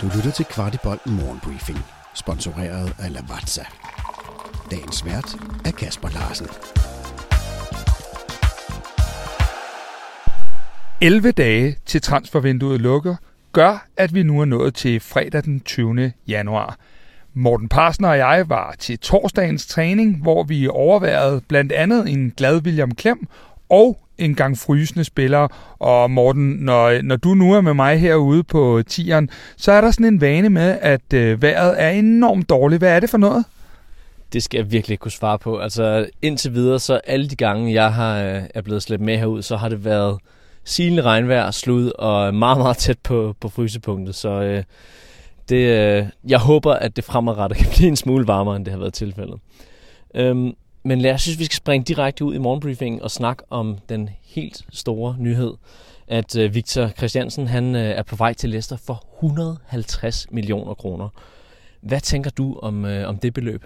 Du lytter til Kvartibolt Morgenbriefing, sponsoreret af Lavazza. Dagens vært er Kasper Larsen. 11 dage til transfervinduet lukker, gør, at vi nu er nået til fredag den 20. januar. Morten Parsner og jeg var til torsdagens træning, hvor vi overværede blandt andet en glad William Klem og en gang frysende spillere. Og Morten, når, når du nu er med mig herude på tieren, så er der sådan en vane med, at øh, vejret er enormt dårligt. Hvad er det for noget? Det skal jeg virkelig ikke kunne svare på. Altså indtil videre, så alle de gange, jeg har, øh, er blevet slæbt med herud, så har det været silende regnvejr, slud og meget, meget tæt på, på frysepunktet. Så øh, det, øh, jeg håber, at det fremadrettet kan blive en smule varmere, end det har været tilfældet. Øhm, men jeg synes, vi skal springe direkte ud i morgenbriefingen og snakke om den helt store nyhed, at øh, Victor Christiansen han, øh, er på vej til Leicester for 150 millioner kroner. Hvad tænker du om, øh, om det beløb?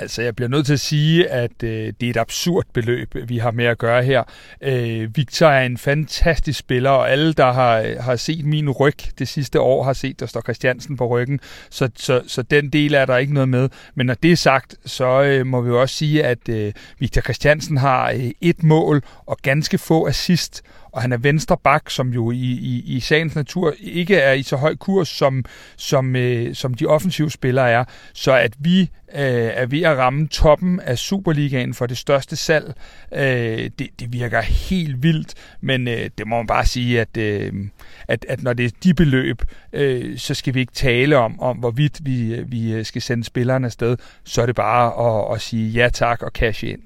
Altså, jeg bliver nødt til at sige, at øh, det er et absurd beløb, vi har med at gøre her. Øh, Victor er en fantastisk spiller, og alle, der har, øh, har set min ryg det sidste år, har set, der står Christiansen på ryggen. Så, så, så den del er der ikke noget med. Men når det er sagt, så øh, må vi jo også sige, at øh, Victor Christiansen har øh, et mål og ganske få assist og han er venstre bak, som jo i, i, i sagens natur ikke er i så høj kurs, som, som, øh, som de offensive spillere er. Så at vi øh, er ved at ramme toppen af Superligaen for det største salg, øh, det, det virker helt vildt, men øh, det må man bare sige, at, øh, at, at når det er de beløb, øh, så skal vi ikke tale om, om hvorvidt vi, øh, vi øh, skal sende spillerne afsted, så er det bare at, at sige ja tak og cash ind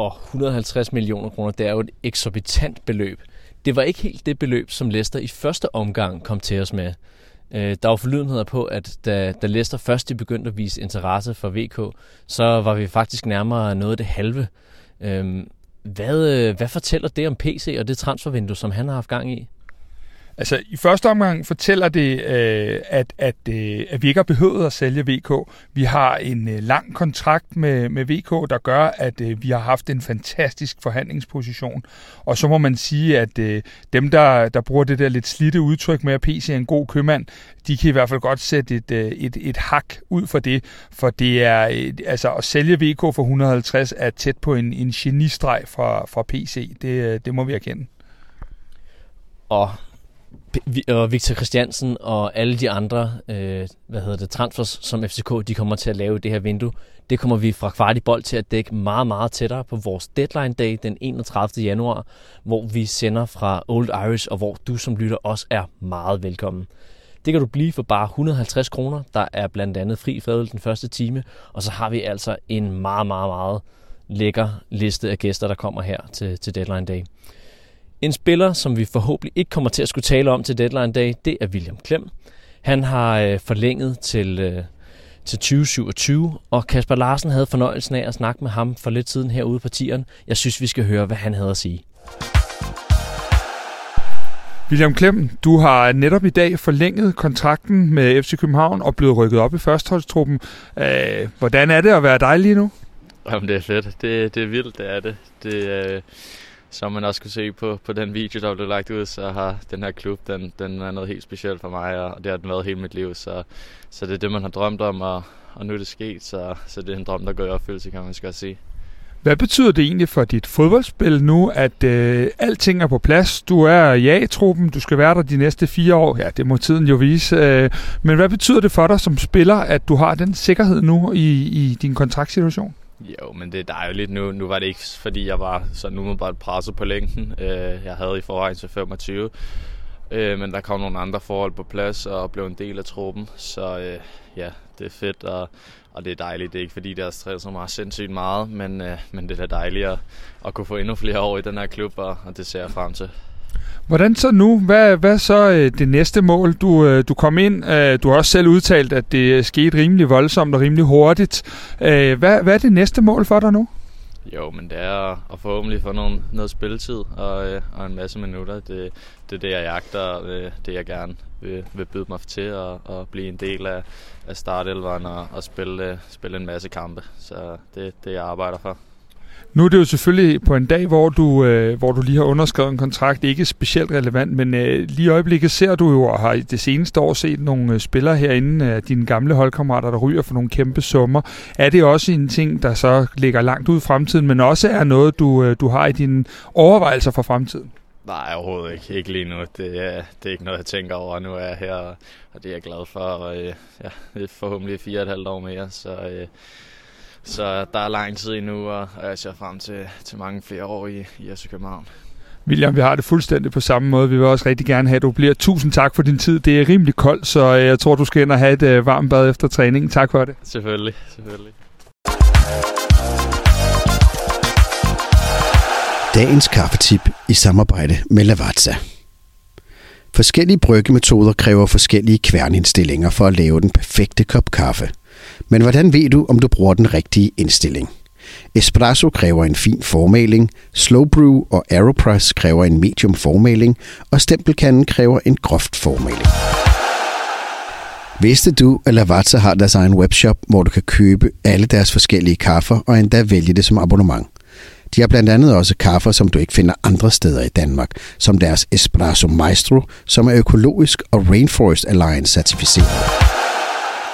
og 150 millioner kroner, det er jo et eksorbitant beløb. Det var ikke helt det beløb, som Leicester i første omgang kom til os med. Øh, der var forlydenheder på, at da, da Leicester først begyndte at vise interesse for VK, så var vi faktisk nærmere noget af det halve. Øhm, øh, hvad, hvad fortæller det om PC og det transfervindue, som han har haft gang i? Altså, i første omgang fortæller det, øh, at, at, øh, at vi ikke har behøvet at sælge VK. Vi har en øh, lang kontrakt med, med VK, der gør, at øh, vi har haft en fantastisk forhandlingsposition. Og så må man sige, at øh, dem, der, der bruger det der lidt slitte udtryk med, at PC er en god købmand, de kan i hvert fald godt sætte et, øh, et, et hak ud for det. For det er, øh, altså at sælge VK for 150 er tæt på en, en genistreg fra, fra PC. Det, øh, det må vi erkende. Og og Victor Christiansen og alle de andre øh, hvad hedder det, transfers, som FCK de kommer til at lave i det her vindue, det kommer vi fra Kvartibold til at dække meget, meget tættere på vores deadline day den 31. januar, hvor vi sender fra Old Irish, og hvor du som lytter også er meget velkommen. Det kan du blive for bare 150 kroner. Der er blandt andet fri fadøl den første time, og så har vi altså en meget, meget, meget lækker liste af gæster, der kommer her til, til deadline day. En spiller, som vi forhåbentlig ikke kommer til at skulle tale om til deadline dag, det er William Klem. Han har øh, forlænget til, øh, til 2027, og Kasper Larsen havde fornøjelsen af at snakke med ham for lidt siden herude på tieren. Jeg synes, vi skal høre, hvad han havde at sige. William Klem, du har netop i dag forlænget kontrakten med FC København og blevet rykket op i førsteholdstruppen. Øh, hvordan er det at være dig lige nu? Jamen, det er fedt. Det, det er vildt, det er det. det øh, som man også kunne se på, på den video, der blev lagt ud, så har den her klub, den, den er noget helt specielt for mig, og det har den været hele mit liv. Så, så det er det, man har drømt om, og, og nu er det sket, så, så det er en drøm, der går i opfyldelse, kan man skal sige. Hvad betyder det egentlig for dit fodboldspil nu, at øh, alting er på plads? Du er i A-truppen, du skal være der de næste fire år. Ja, det må tiden jo vise. Øh, men hvad betyder det for dig som spiller, at du har den sikkerhed nu i, i din kontraktsituation? Jo, men det er dejligt nu. Nu var det ikke, fordi jeg var så nu bare presset på længden. Øh, jeg havde i forvejen til 25. Øh, men der kom nogle andre forhold på plads og blev en del af truppen. Så øh, ja, det er fedt, og, og det er dejligt. Det er ikke fordi, det har stresset så meget sindssygt meget, men, øh, men det er da dejligt at, at kunne få endnu flere år i den her klub, og, og det ser jeg frem til. Hvordan så nu? Hvad, hvad så øh, det næste mål? Du, øh, du kom ind, øh, du har også selv udtalt, at det øh, skete rimelig voldsomt og rimelig hurtigt. Øh, hvad, hvad er det næste mål for dig nu? Jo, men det er at forhåbentlig få noget, noget spilletid og, øh, og en masse minutter. Det, det er det, jeg jagter, øh, det jeg gerne vil, vil byde mig til og, og blive en del af, af startelveren og, og spille, øh, spille en masse kampe. Så det er det, jeg arbejder for. Nu er det jo selvfølgelig på en dag, hvor du, øh, hvor du lige har underskrevet en kontrakt, ikke specielt relevant, men øh, lige i øjeblikket ser du jo, og har i det seneste år set nogle øh, spillere herinde, øh, dine gamle holdkammerater, der ryger for nogle kæmpe summer. Er det også en ting, der så ligger langt ud i fremtiden, men også er noget, du, øh, du har i dine overvejelser for fremtiden? Nej, overhovedet ikke. Ikke lige nu. Det er, det er ikke noget, jeg tænker over. Nu er jeg her, og det er jeg glad for. Og, øh, ja, forhåbentlig fire og et halvt år mere, så... Øh, så der er lang tid endnu, og jeg ser frem til, til mange flere år i, i FC København. William, vi har det fuldstændig på samme måde. Vi vil også rigtig gerne have, at du bliver. Tusind tak for din tid. Det er rimelig koldt, så jeg tror, du skal ind og have et øh, varmt bad efter træningen. Tak for det. Selvfølgelig, selvfølgelig. Dagens kaffetip i samarbejde med Lavazza. Forskellige bryggemetoder kræver forskellige kværnindstillinger for at lave den perfekte kop kaffe. Men hvordan ved du, om du bruger den rigtige indstilling? Espresso kræver en fin formaling, Slow Brew og Aeropress kræver en medium formaling, og stempelkanden kræver en groft formaling. Vidste du, at Lavazza har deres egen webshop, hvor du kan købe alle deres forskellige kaffer og endda vælge det som abonnement? De har blandt andet også kaffer, som du ikke finder andre steder i Danmark, som deres Espresso Maestro, som er økologisk og Rainforest Alliance certificeret.